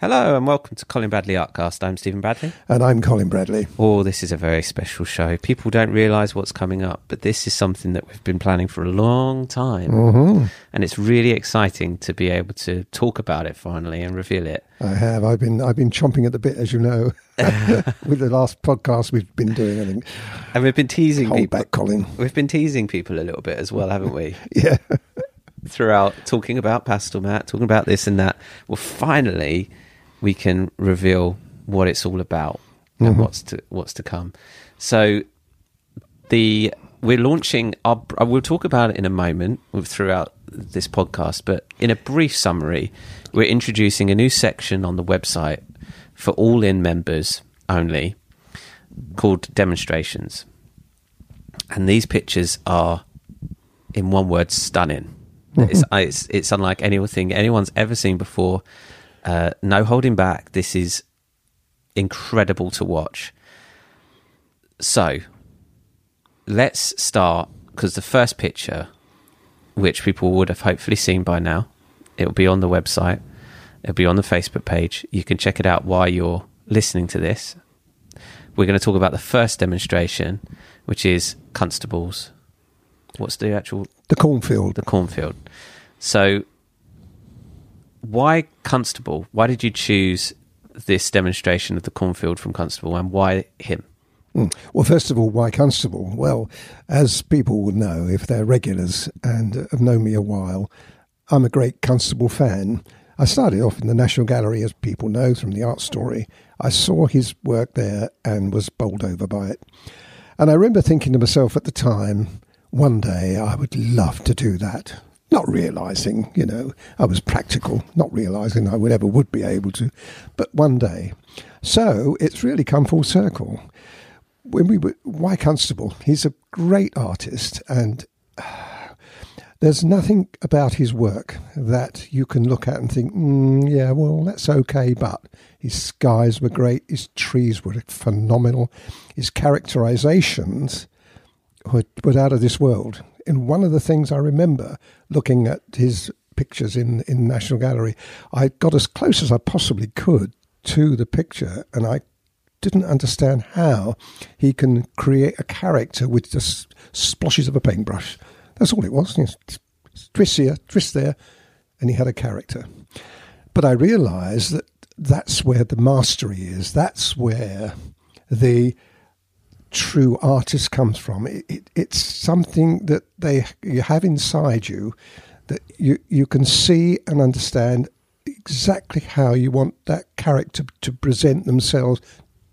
Hello and welcome to Colin Bradley Artcast. I'm Stephen Bradley. And I'm Colin Bradley. Oh, this is a very special show. People don't realise what's coming up, but this is something that we've been planning for a long time. Mm-hmm. And it's really exciting to be able to talk about it finally and reveal it. I have. I've been I've been chomping at the bit, as you know, with the last podcast we've been doing. I think. And we've been teasing Hold people. back, Colin. We've been teasing people a little bit as well, haven't we? Yeah. Throughout talking about Pastelmat, talking about this and that. Well, finally, we can reveal what it's all about and Mhm. what's to what's to come. So the we're launching our we'll talk about it in a moment throughout this podcast but in a brief summary we're introducing a new section on the website for all in members only called demonstrations and these pictures are in one word stunning it's, it's it's unlike anything anyone's ever seen before uh, no holding back this is incredible to watch so let's start because the first picture, which people would have hopefully seen by now, it'll be on the website, it'll be on the Facebook page. You can check it out while you're listening to this. We're going to talk about the first demonstration, which is constables. What's the actual The cornfield. the cornfield? So, why constable? Why did you choose this demonstration of the cornfield from constable, and why him? Mm. Well, first of all, why Constable? Well, as people would know if they're regulars and have known me a while, I'm a great Constable fan. I started off in the National Gallery, as people know from the art story. I saw his work there and was bowled over by it. And I remember thinking to myself at the time, one day I would love to do that. Not realizing, you know, I was practical, not realizing I would ever would be able to, but one day. So it's really come full circle when we were why Constable, he's a great artist, and uh, there's nothing about his work that you can look at and think, mm, yeah, well, that's okay. But his skies were great, his trees were phenomenal, his characterizations were, were out of this world. And one of the things I remember looking at his pictures in in National Gallery, I got as close as I possibly could to the picture, and I didn't understand how he can create a character with just splashes of a paintbrush. That's all it was. You know, twist here, twist there, and he had a character. But I realised that that's where the mastery is. That's where the true artist comes from. It, it, it's something that they you have inside you that you you can see and understand exactly how you want that character to present themselves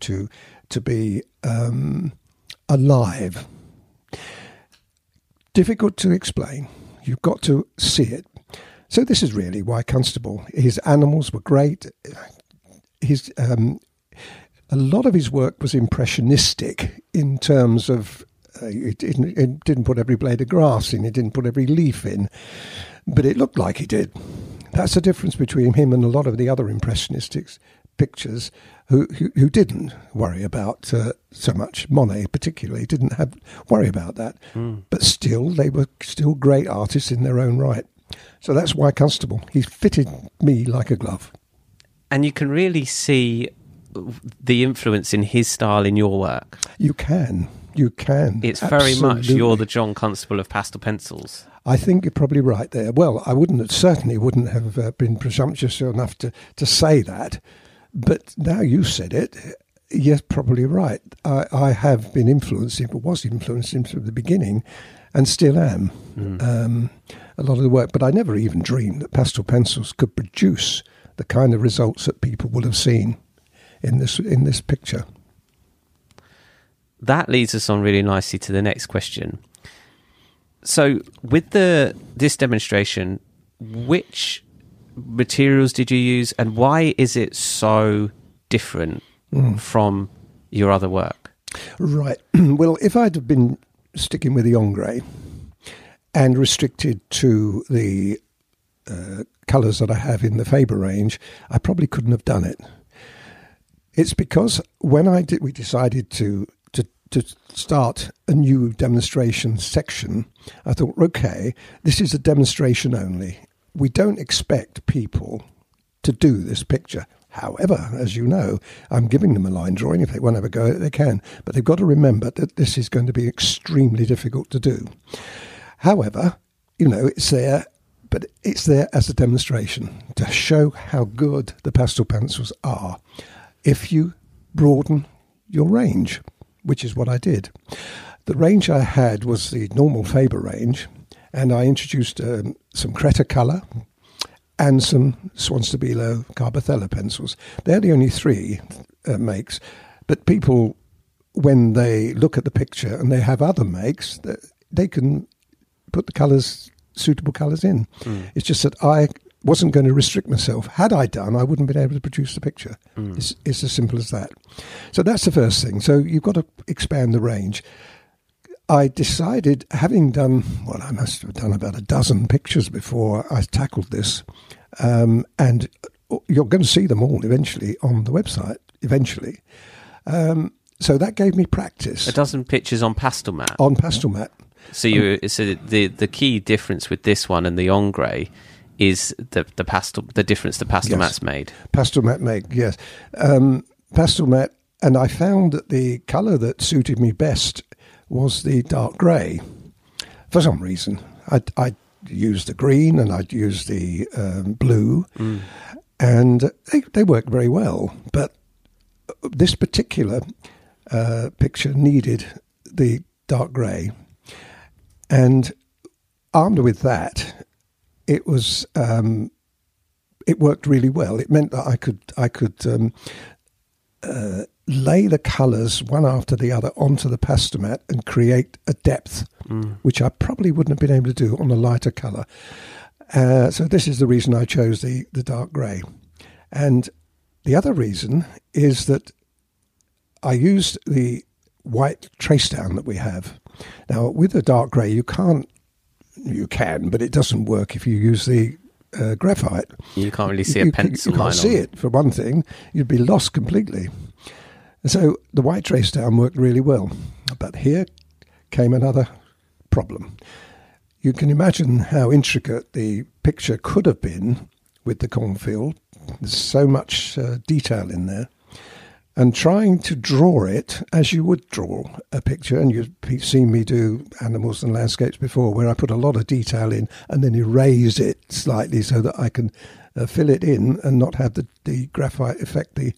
to to be um, alive. Difficult to explain. You've got to see it. So this is really why Constable. His animals were great. His um, a lot of his work was impressionistic in terms of uh, it, didn't, it didn't put every blade of grass in, it didn't put every leaf in, but it looked like he did. That's the difference between him and a lot of the other impressionistic pictures who, who, who didn't worry about uh, so much. Monet, particularly, didn't have worry about that, Mm. but still, they were still great artists in their own right. So that's why Constable. He fitted me like a glove. And you can really see the influence in his style in your work. You can, you can. It's very much you're the John Constable of pastel pencils. I think you're probably right there. Well, I wouldn't certainly wouldn't have uh, been presumptuous enough to, to say that, but now you said it, you're probably right. I, I have been influenced, him, was influenced from the beginning, and still am. Um, a lot of the work, but I never even dreamed that pastel pencils could produce the kind of results that people will have seen in this in this picture. That leads us on really nicely to the next question. So, with the this demonstration, which materials did you use, and why is it so different from your other work? Right. well, if I'd have been sticking with the Ingres and restricted to the uh, colours that I have in the Faber range, I probably couldn't have done it. It's because when I did, we decided to to to start a new demonstration section. I thought, okay, this is a demonstration only. We don't expect people to do this picture. However, as you know, I'm giving them a line drawing. If they want to have a go they can. But they've got to remember that this is going to be extremely difficult to do. However, you know, it's there, but it's there as a demonstration to show how good the pastel pencils are if you broaden your range, which is what I did. The range I had was the normal Faber range, and I introduced um, some Cretacolor and some Swan Stabilo Carbothello pencils. They're the only three uh, makes, but people, when they look at the picture and they have other makes, they can put the colours, suitable colours in. Mm. It's just that I wasn't going to restrict myself. Had I done, I wouldn't have been able to produce the picture. Mm. It's, it's as simple as that. So that's the first thing. So you've got to expand the range. I decided, having done, well, I must have done about a dozen pictures before I tackled this, um, and you're going to see them all eventually on the website, eventually. Um, so that gave me practice. A dozen pictures on Pastelmat. On Pastelmat. So you, um, so the the key difference with this one and the Ingres is the the pastel the difference the pastel yes. mat's made. Pastelmat made yes, um, Pastelmat, and I found that the colour that suited me best was the dark grey. For some reason, I I used the green and I'd used the um, blue, mm. and they they worked very well. But this particular uh, picture needed the dark grey, and armed with that, it was um, it worked really well. It meant that I could I could um, uh, lay the colours one after the other onto the Pastelmat and create a depth, mm. which I probably wouldn't have been able to do on a lighter colour. Uh, so this is the reason I chose the the dark grey, and the other reason is that I used the white trace down that we have. Now with the dark grey, you can't you can, but it doesn't work if you use the uh, graphite. You can't really see you, a pencil you, you can't see on. it for one thing. You'd be lost completely. So the white trace down worked really well. But here came another problem. You can imagine how intricate the picture could have been with the cornfield. There's so much uh, detail in there and trying to draw it as you would draw a picture. And you've seen me do animals and landscapes before, where I put a lot of detail in and then erase it slightly so that I can uh, fill it in and not have the, the graphite affect the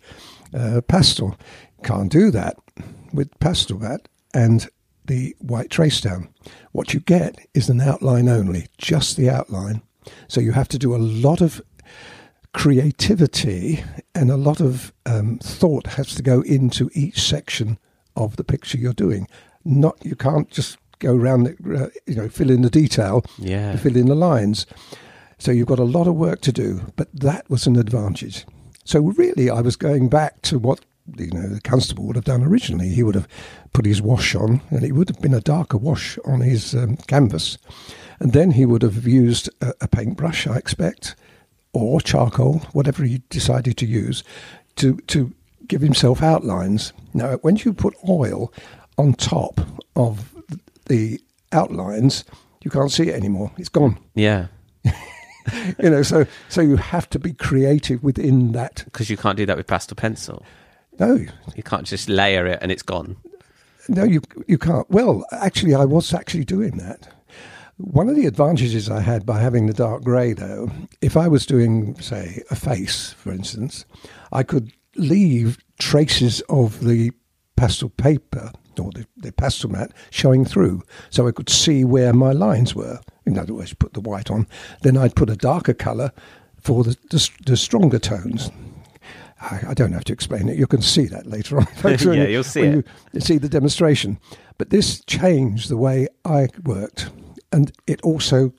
uh, pastel. Can't do that with Pastelmat and the white trace down. What you get is an outline only, just the outline. So you have to do a lot of creativity and a lot of um, thought has to go into each section of the picture you're doing. Not you can't just go around, uh, you know, fill in the detail, yeah, fill in the lines. So you've got a lot of work to do, but that was an advantage. So really, I was going back to what you know the constable would have done originally. He would have put his wash on, and it would have been a darker wash on his um, canvas, and then he would have used a, a paintbrush, I expect, or charcoal, whatever he decided to use, to, to give himself outlines. Now, when you put oil on top of the outlines, you can't see it anymore. It's gone. Yeah. you know, so so you have to be creative within that because you can't do that with pastel pencil. No, you can't just layer it and it's gone. No, you you can't. Well, actually, I was actually doing that. One of the advantages I had by having the dark grey, though, if I was doing, say, a face, for instance, I could leave traces of the pastel paper or the, the Pastelmat showing through so I could see where my lines were. In other words, put the white on. Then I'd put a darker colour for the, the, the stronger tones. I, I, don't have to explain it. You can see that later on. yeah, you'll see it. You see the demonstration. But this changed the way I worked and it also,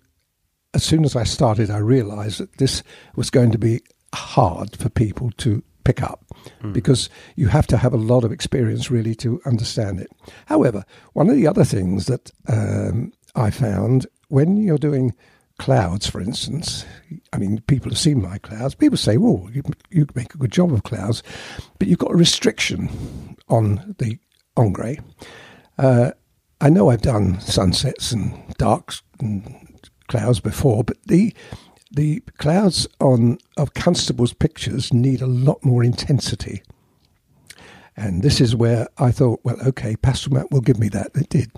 as soon as I started, I realized that this was going to be hard for people to pick up mm. because you have to have a lot of experience really to understand it. However, one of the other things that um, I found when you're doing clouds, for instance, I mean, people have seen my clouds. People say, well, you, you make a good job of clouds, but you've got a restriction on the Ingres. Uh, I know I've done sunsets and darks and clouds before, but the the clouds on of Constable's pictures need a lot more intensity. And this is where I thought, well, okay, Pastelmat will give me that. It did.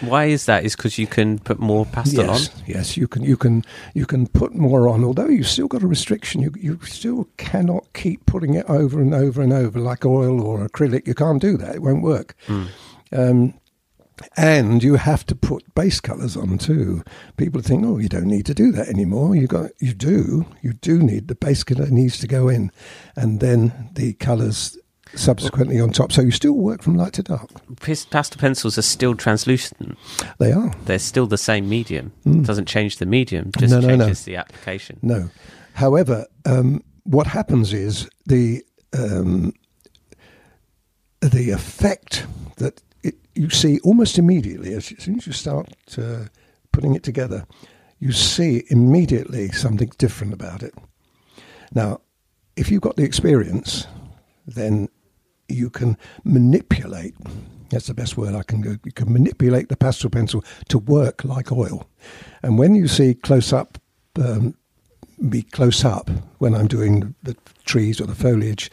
Why is that? Is because you can put more pastel yes, on. Yes, you can. You can. You can put more on. Although you've still got a restriction, you you still cannot keep putting it over and over and over like oil or acrylic. You can't do that. It won't work. Mm. Um, and you have to put base colours on too. People think, oh, you don't need to do that anymore. You got, you do, you do need the base colour needs to go in, and then the colours subsequently on top. So you still work from light to dark. Pastel pencils are still translucent. They are. They're still the same medium. Mm. It doesn't change the medium. Just No, no, no. changes the application. No. However, um, what happens is the um, the effect that it, you see almost immediately as soon as you start uh, putting it together, you see immediately something different about it. Now, if you've got the experience, then you can manipulate. That's the best word I can go. You can manipulate the pastel pencil to work like oil. And when you see close up, um, be close up when I'm doing the trees or the foliage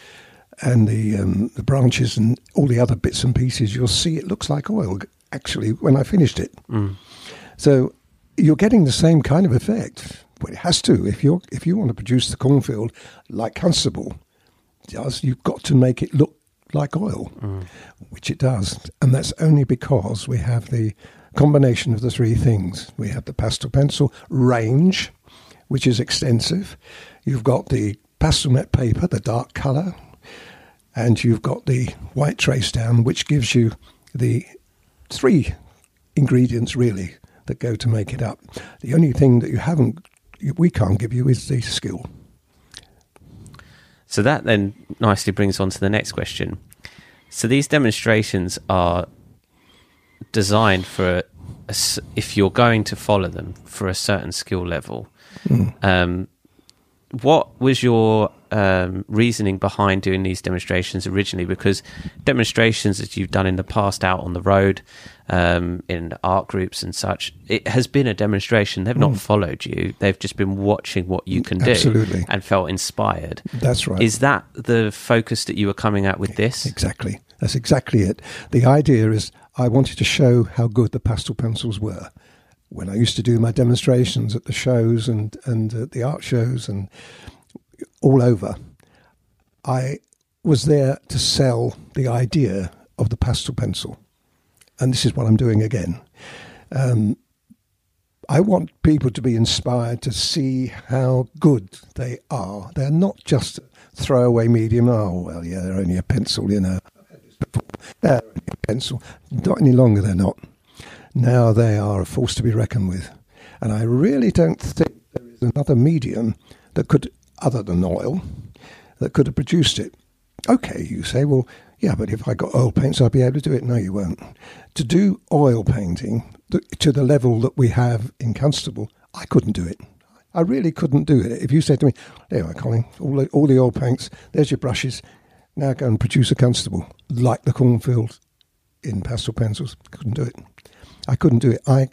and the um, the branches and all the other bits and pieces, you'll see it looks like oil. Actually, when I finished it, Mm. so you're getting the same kind of effect. Well, it has to. If you if you want to produce the cornfield like Constable does, you've got to make it look like oil, Mm. which it does, and that's only because we have the combination of the three things. We have the pastel pencil range, which is extensive. You've got the pastel paper, the dark colour, and you've got the white trace down, which gives you the three ingredients really that go to make it up. The only thing that you haven't, we can't give you is the skill. So that then nicely brings on to the next question. So these demonstrations are designed for a if you're going to follow them for a certain skill level. Um, what was your um, reasoning behind doing these demonstrations originally? Because demonstrations that you've done in the past out on the road, um, in art groups and such, it has been a demonstration. They've not followed you; they've just been watching what you can do Absolutely. and felt inspired. That's right. Is that the focus that you were coming at with this? Exactly. That's exactly it. The idea is I wanted to show how good the pastel pencils were. When I used to do my demonstrations at the shows and, and at the art shows and all over, I was there to sell the idea of the pastel pencil. And this is what I'm doing again. Um, I want people to be inspired to see how good they are. They're not just throwaway medium. Oh, well, yeah, they're only a pencil, you know. They're a pencil. Not any longer, they're not. Now they are a force to be reckoned with. And I really don't think there is another medium that could, other than oil, that could have produced it. Okay, you say, well, yeah, but if I got oil paints, I'd be able to do it. No, you won't. To do oil painting to the level that we have in Constable, I couldn't do it. I really couldn't do it. If you said to me, there you are, Colin, all the, all the oil paints, there's your brushes, now go and produce a Constable, like the cornfield in pastel pencils, couldn't do it. I couldn't do it. I,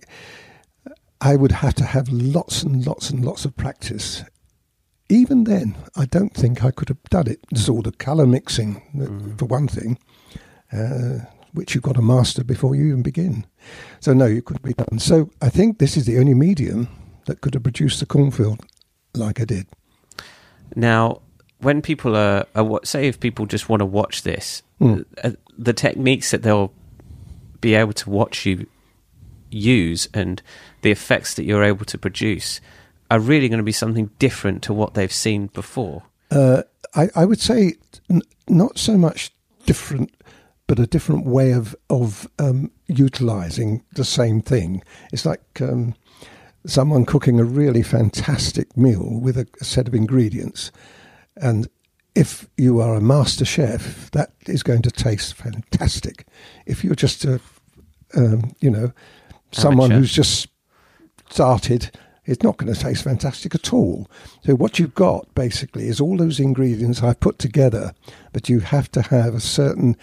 I would have to have lots and lots and lots of practice. Even then, I don't think I could have done it. There's all the colour mixing, uh, for one thing, uh, which you've got to master before you even begin. So, no, you couldn't be done. So, I think this is the only medium that could have produced the cornfield like I did. Now, when people are, are say, if people just want to watch this, Mm. uh, the techniques that they'll be able to watch you use and the effects that you're able to produce are really going to be something different to what they've seen before. Uh, I, I would say n- not so much different, but a different way of of um, utilizing the same thing. It's like um, someone cooking a really fantastic meal with a, a set of ingredients, and if you are a master chef, that is going to taste fantastic. If you're just a, um, you know, someone Amateur. who's just started, it's not going to taste fantastic at all. So what you've got basically is all those ingredients I've put together, but you have to have a certain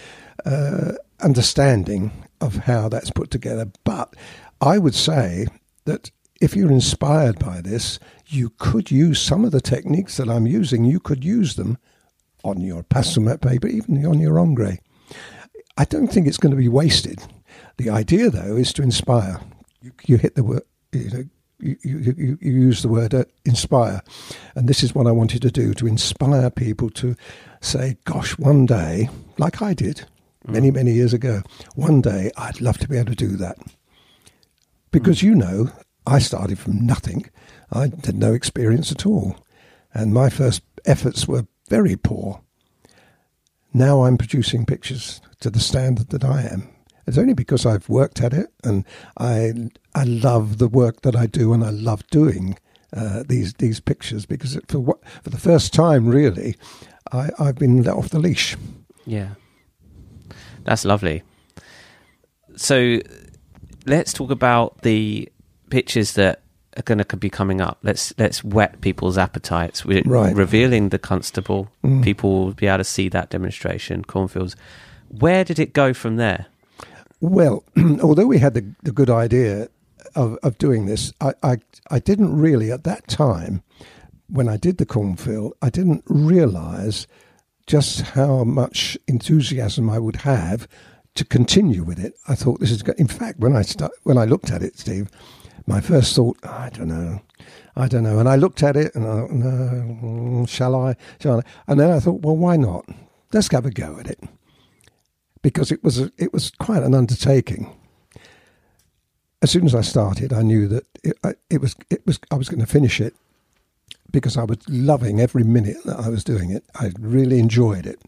uh, understanding of how that's put together. But I would say that if you're inspired by this, you could use some of the techniques that I'm using. You could use them on your Pastelmat paper, even on your Ingres. I don't think it's going to be wasted. The idea, though, is to inspire. You, you hit the word, you, know, you, you, you, use the word uh, inspire. And this is what I wanted to do to inspire people to say, gosh, one day, like I did many, many years ago, one day I'd love to be able to do that. Because you know, I started from nothing. I had no experience at all. And my first efforts were very poor. Now I'm producing pictures to the standard that I am. It's only because I've worked at it and I I love the work that I do and I love doing uh, these these pictures because it, for what for the first time really I, I've been let off the leash. Yeah, that's lovely. So let's talk about the pictures that are going to be coming up. Let's let's whet people's appetites. We're Right. revealing the constable. Mm. People will be able to see that demonstration. Cornfields. Where did it go from there? Well, although we had the, the good idea of, of doing this, I, I, I didn't really, at that time, when I did the cornfield, I didn't realize just how much enthusiasm I would have to continue with it. I thought this is, go- in fact, when I, start, when I looked at it, Steve, my first thought, I don't know. I don't know. And I looked at it and I thought, no, mm, shall I? Shall I? And then I thought, well, why not? Let's have a go at it because it was a, it was quite an undertaking. As soon as I started, I knew that it, I- it was it was I was going to finish it because I was loving every minute that I was doing it. I really enjoyed it.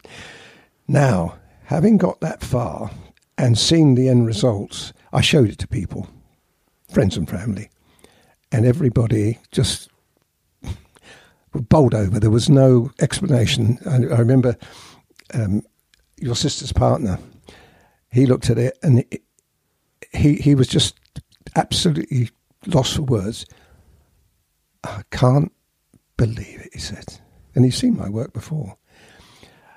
Now, having got that far and seen the end results, I showed it to people, friends and family, and everybody just bowled over. There was no explanation. I, I remember um, your sister's partner. He looked at it and he he was just absolutely lost for words. I can't believe it, he said, and he's seen my work before.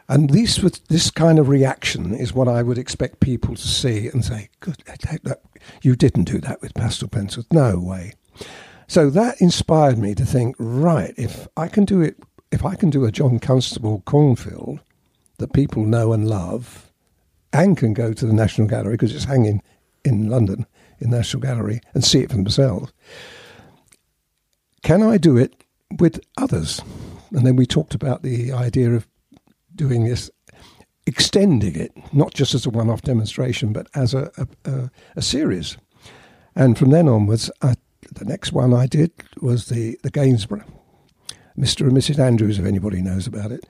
And this was this kind of reaction is what I would expect people to see and say, "Good, that, you didn't do that with pastel pencils, no way." So that inspired me to think, right, if I can do it, if I can do a John Constable cornfield that people know and love, and can go to the National Gallery because it's hanging in London in the National Gallery and see it for themselves. Can I do it with others? And then we talked about the idea of doing this, extending it, not just as a one off demonstration, but as a, a, a, a series. And from then onwards, I, the next one I did was the, the Gainsborough, Mr. and Mrs. Andrews, if anybody knows about it.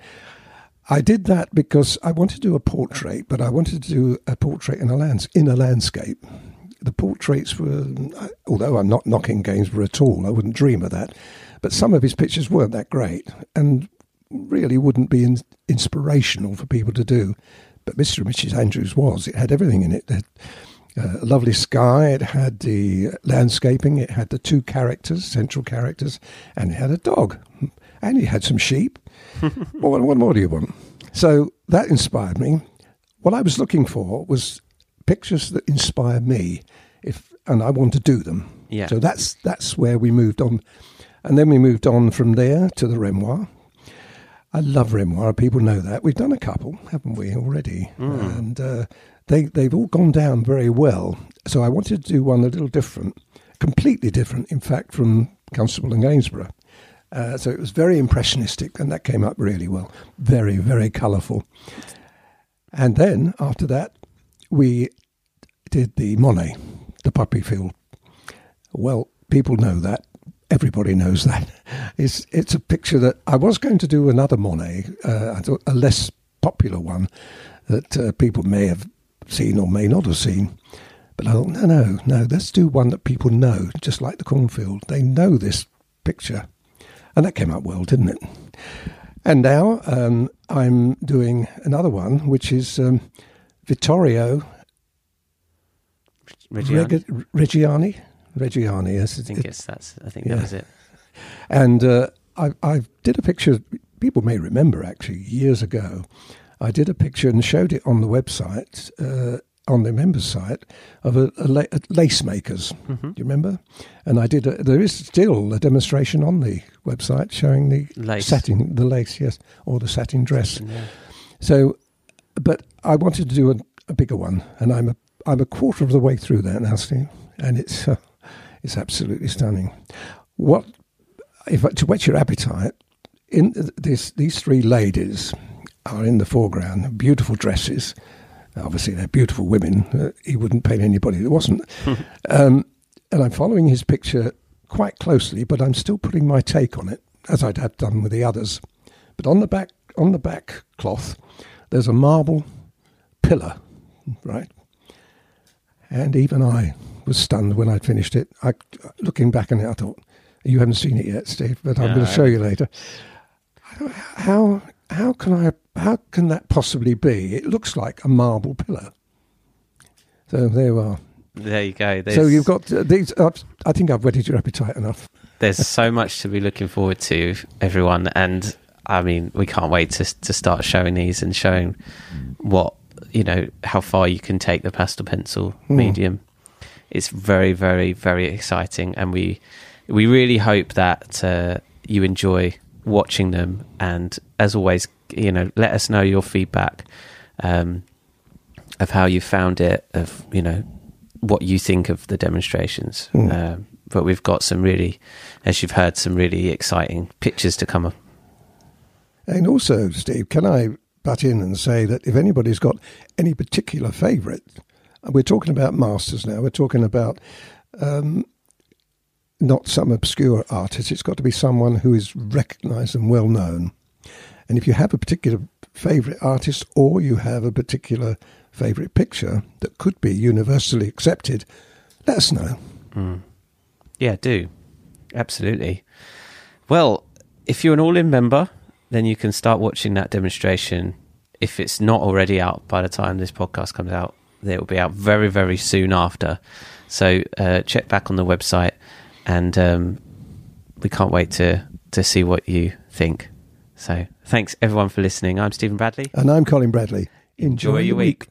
I did that because I wanted to do a portrait, but I wanted to do a portrait in a, lands- in a landscape. The portraits were, although I'm not knocking Gainsborough at all, I wouldn't dream of that, but some of his pictures weren't that great and really wouldn't be in- inspirational for people to do. But Mr. and Mrs. Andrews was. It had everything in it. It uh, a lovely sky, it had the landscaping, it had the two characters, central characters, and it had a dog. And it had some sheep. What, what more do you want? So that inspired me. What I was looking for was pictures that inspire me, if and I want to do them. Yeah. So that's that's where we moved on, and then we moved on from there to the Renoir. I love Renoir. People know that we've done a couple, haven't we already? And uh, they they've all gone down very well. So I wanted to do one a little different, completely different, in fact, from Constable and Gainsborough. Uh, so it was very impressionistic, and that came up really well. Very, very colourful. And then after that, we did the Monet, the poppy field. Well, people know that. Everybody knows that. It's it's a picture that I was going to do another Monet, uh, a less popular one that uh, people may have seen or may not have seen. But I thought, no, no, no, let's do one that people know, just like the cornfield. They know this picture. And that came out well, didn't it? And now um, I'm doing another one, which is um, Vittorio Reggiani? Reg- Reggiani. Reggiani, yes. I think it's that's. I think Yeah. that was it. And uh, I, I did a picture, people may remember actually, years ago. I did a picture and showed it on the website uh, on the members site of a, a, la- a lace makers. Mm-hmm. Do you remember? And I did. A, there is still a demonstration on the website showing the Lace. satin, the lace, yes, or the satin dress. Yeah. So, but I wanted to do a, a bigger one, and I'm a I'm a quarter of the way through that now, Steve, and it's uh, it's absolutely stunning. What if to whet your appetite? In this, these three ladies are in the foreground, beautiful dresses. Obviously, they're beautiful women. Uh, he wouldn't paint anybody that wasn't. um, and I'm following his picture quite closely, but I'm still putting my take on it, as I'd have done with the others. But on the back, on the back cloth, there's a marble pillar, right? And even I was stunned when I'd finished it. I, looking back on it, I thought, "You haven't seen it yet, Steve, but I'm No, going to show you later." How how can I how can that possibly be? It looks like a marble pillar. So there you are. There you go. There's, So you've got uh, these. Uh, I think I've whetted your appetite enough. there's so much to be looking forward to, everyone, and I mean, we can't wait to to start showing these and showing what you know how far you can take the pastel pencil Hmm. medium. It's very, very, very exciting, and we we really hope that uh, you enjoy watching them. And as always, you know, let us know your feedback um, of how you found it, of you know what you think of the demonstrations. Mm. Um, but we've got some really, as you've heard, some really exciting pictures to come up. And also, Steve, can I butt in and say that if anybody's got any particular favourite, we're talking about masters now. We're talking about um, not some obscure artist. It's got to be someone who is recognised and well known. And if you have a particular favourite artist or you have a particular favourite picture that could be universally accepted, let us know. Yeah, do. Absolutely. Well, if you're an all in member, then you can start watching that demonstration. If it's not already out by the time this podcast comes out, it will be out very, very soon after. So uh, check back on the website, and um, we can't wait to, to see what you think. So thanks everyone for listening. I'm Stephen Bradley. And I'm Colin Bradley. Enjoy your week.